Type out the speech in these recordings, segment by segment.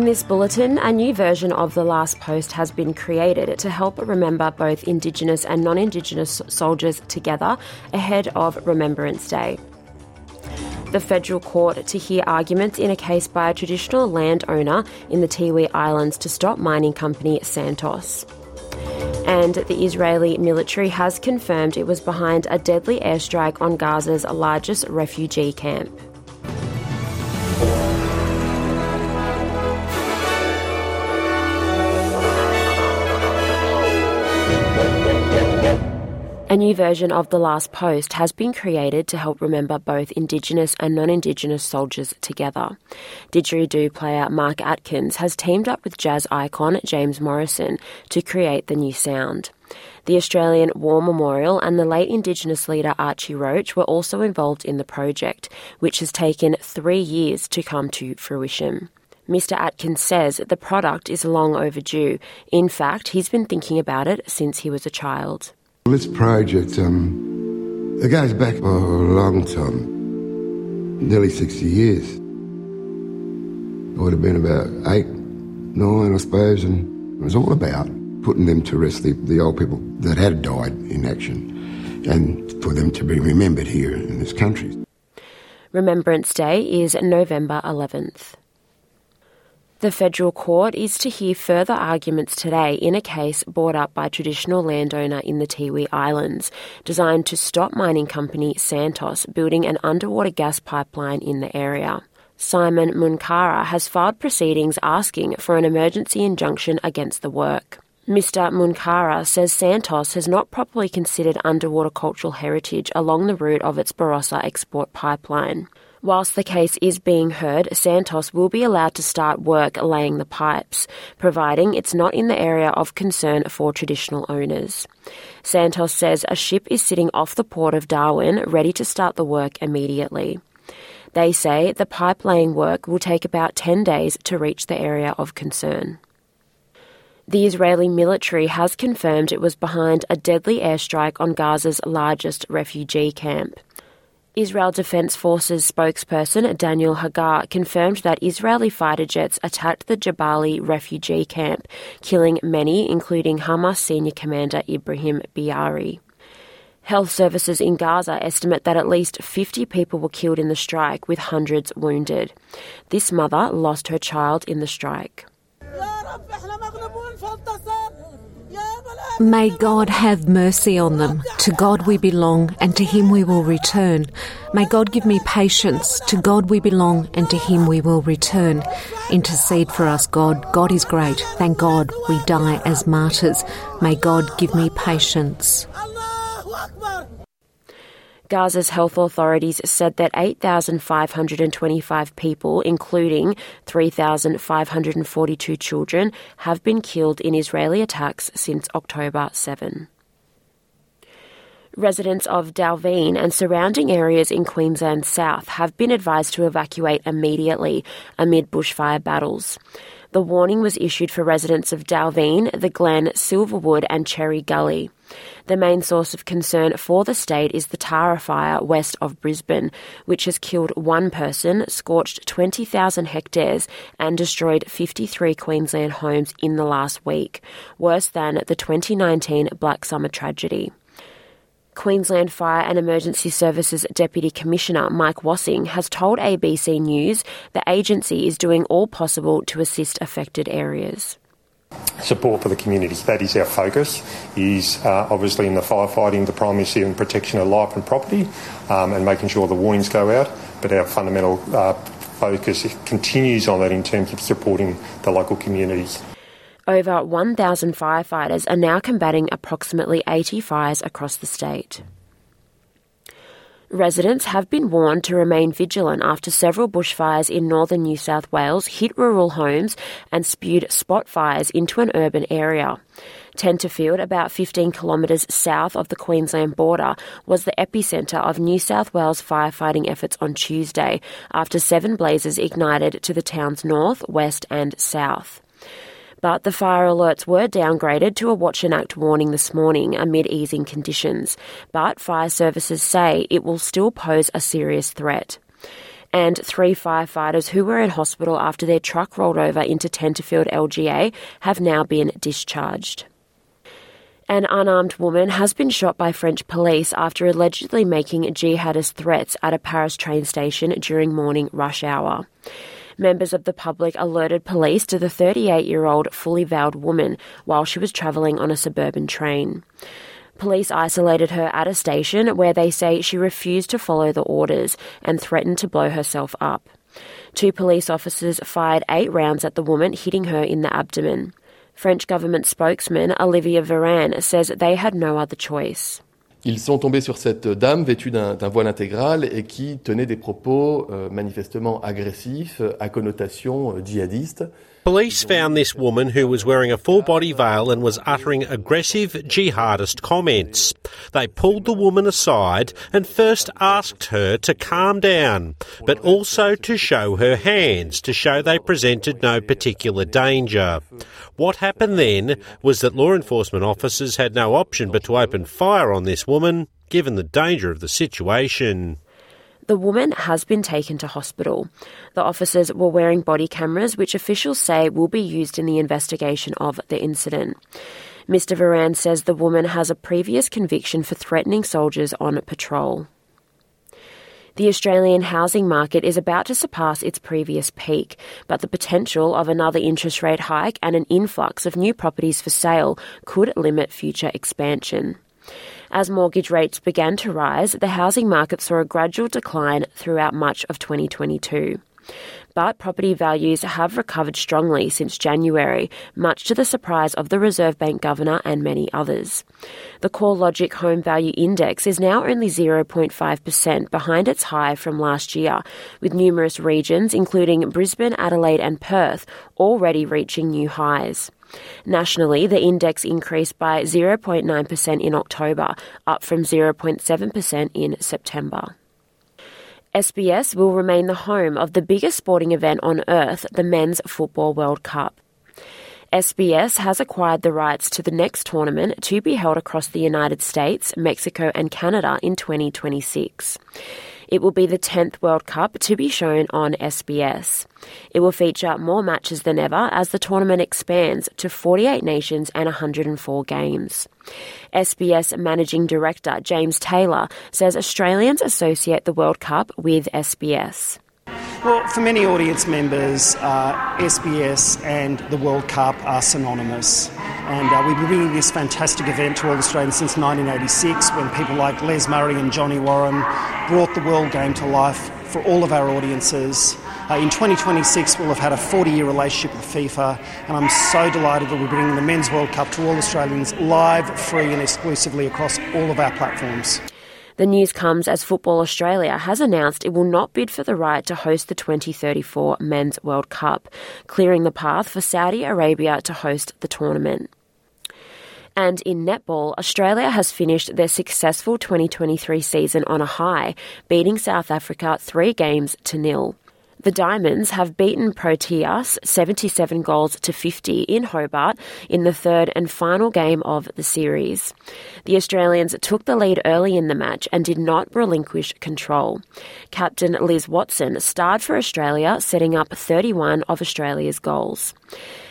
In this bulletin, a new version of The Last Post has been created to help remember both Indigenous and non Indigenous soldiers together ahead of Remembrance Day. The federal court to hear arguments in a case by a traditional landowner in the Tiwi Islands to stop mining company Santos. And the Israeli military has confirmed it was behind a deadly airstrike on Gaza's largest refugee camp. A new version of The Last Post has been created to help remember both Indigenous and non Indigenous soldiers together. Didgeridoo player Mark Atkins has teamed up with jazz icon James Morrison to create the new sound. The Australian War Memorial and the late Indigenous leader Archie Roach were also involved in the project, which has taken three years to come to fruition. Mr. Atkins says the product is long overdue. In fact, he's been thinking about it since he was a child. This project, um, it goes back for a long time, nearly 60 years. It would have been about eight, nine, I suppose, and it was all about putting them to rest, the, the old people that had died in action, and for them to be remembered here in this country. Remembrance Day is November 11th. The federal court is to hear further arguments today in a case brought up by traditional landowner in the Tiwi Islands, designed to stop mining company Santos building an underwater gas pipeline in the area. Simon Munkara has filed proceedings asking for an emergency injunction against the work. Mr. Munkara says Santos has not properly considered underwater cultural heritage along the route of its Barossa export pipeline. Whilst the case is being heard, Santos will be allowed to start work laying the pipes, providing it's not in the area of concern for traditional owners. Santos says a ship is sitting off the port of Darwin ready to start the work immediately. They say the pipe laying work will take about 10 days to reach the area of concern. The Israeli military has confirmed it was behind a deadly airstrike on Gaza's largest refugee camp. Israel Defense Forces spokesperson Daniel Hagari confirmed that Israeli fighter jets attacked the Jabalia refugee camp, killing many, including Hamas senior commander Ibrahim Biari. Health services in Gaza estimate that at least 50 people were killed in the strike, with hundreds wounded. This mother lost her child in the strike. May God have mercy on them. To God we belong, and to Him we will return. May God give me patience. To God we belong, and to Him we will return. Intercede for us, God. God is great. Thank God we die as martyrs. May God give me patience. Gaza's health authorities said that 8,525 people, including 3,542 children, have been killed in Israeli attacks since October 7. Residents of Dalveen and surrounding areas in Queensland South have been advised to evacuate immediately amid bushfire battles. The warning was issued for residents of Dalveen, the Glen, Silverwood, and Cherry Gully. The main source of concern for the state is the Tara fire west of Brisbane, which has killed one person, scorched 20,000 hectares, and destroyed 53 Queensland homes in the last week, worse than the 2019 Black Summer tragedy. Queensland Fire and Emergency Services Deputy Commissioner Mike Wassing has told ABC News the agency is doing all possible to assist affected areas support for the community. That is our focus, is uh, obviously in the firefighting, the primacy and protection of life and property um, and making sure the warnings go out, but our fundamental uh, focus continues on that in terms of supporting the local communities. Over 1,000 firefighters are now combating approximately 80 fires across the state. Residents have been warned to remain vigilant after several bushfires in northern New South Wales hit rural homes and spewed spot fires into an urban area. Tenterfield, about 15 kilometres south of the Queensland border, was the epicentre of New South Wales firefighting efforts on Tuesday after seven blazes ignited to the town's north, west, and south but the fire alerts were downgraded to a watch and act warning this morning amid easing conditions. But fire services say it will still pose a serious threat. and three firefighters who were in hospital after their truck rolled over into Tenterfield LGA have now been discharged. An unarmed woman has been shot by French police after allegedly making jihadist threats at a Paris train station during morning rush hour. Members of the public alerted police to the 38 year old fully veiled woman while she was travelling on a suburban train. Police isolated her at a station where they say she refused to follow the orders and threatened to blow herself up. Two police officers fired eight rounds at the woman, hitting her in the abdomen. French government spokesman Olivier Véran says they had no other choice. Ils sont tombés sur cette dame vêtue d'un voile intégral et qui tenait des propos euh, manifestement agressifs à connotation euh, djihadiste. Police found this woman who was wearing a full body veil and was uttering aggressive jihadist comments. They pulled the woman aside and first asked her to calm down, but also to show her hands to show they presented no particular danger. What happened then was that law enforcement officers had no option but to open fire on this woman, given the danger of the situation. The woman has been taken to hospital. The officers were wearing body cameras, which officials say will be used in the investigation of the incident. Mr. Véran says the woman has a previous conviction for threatening soldiers on patrol. The Australian housing market is about to surpass its previous peak, but the potential of another interest rate hike and an influx of new properties for sale could limit future expansion. As mortgage rates began to rise, the housing market saw a gradual decline throughout much of 2022. But property values have recovered strongly since January, much to the surprise of the Reserve Bank Governor and many others. The CoreLogic Home Value Index is now only 0.5% behind its high from last year, with numerous regions, including Brisbane, Adelaide, and Perth, already reaching new highs. Nationally, the index increased by 0.9% in October, up from 0.7% in September. SBS will remain the home of the biggest sporting event on earth, the Men's Football World Cup. SBS has acquired the rights to the next tournament to be held across the United States, Mexico, and Canada in 2026. It will be the 10th World Cup to be shown on SBS. It will feature more matches than ever as the tournament expands to 48 nations and 104 games. SBS Managing Director James Taylor says Australians associate the World Cup with SBS. Well, for many audience members, uh, SBS and the World Cup are synonymous. And uh, we've been bringing this fantastic event to all Australians since 1986 when people like Les Murray and Johnny Warren brought the world game to life for all of our audiences. Uh, in 2026, we'll have had a 40 year relationship with FIFA, and I'm so delighted that we're bringing the Men's World Cup to all Australians live, free, and exclusively across all of our platforms. The news comes as Football Australia has announced it will not bid for the right to host the 2034 Men's World Cup, clearing the path for Saudi Arabia to host the tournament. And in netball, Australia has finished their successful 2023 season on a high, beating South Africa three games to nil. The Diamonds have beaten Proteas 77 goals to 50 in Hobart in the third and final game of the series. The Australians took the lead early in the match and did not relinquish control. Captain Liz Watson starred for Australia, setting up 31 of Australia's goals.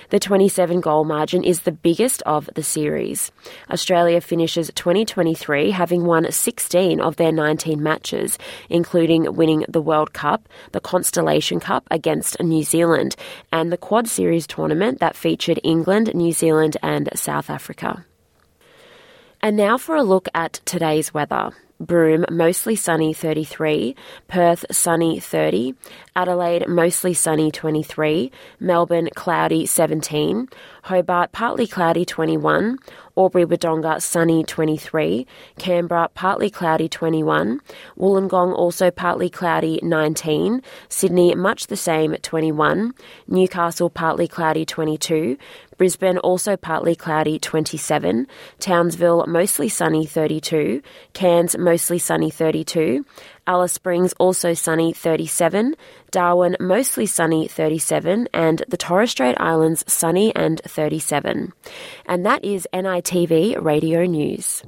The 27 goal margin is the biggest of the series. Australia finishes 2023 having won 16 of their 19 matches, including winning the World Cup, the Constellation Cup against New Zealand, and the Quad Series tournament that featured England, New Zealand, and South Africa. And now for a look at today's weather. Broome, mostly sunny 33, Perth, sunny 30, Adelaide, mostly sunny 23, Melbourne, cloudy 17, Hobart, partly cloudy 21, Albury Wodonga, sunny 23, Canberra, partly cloudy 21, Wollongong, also partly cloudy 19, Sydney, much the same 21, Newcastle, partly cloudy 22, Brisbane also partly cloudy 27, Townsville mostly sunny 32, Cairns mostly sunny 32, Alice Springs also sunny 37, Darwin mostly sunny 37, and the Torres Strait Islands sunny and 37. And that is NITV Radio News.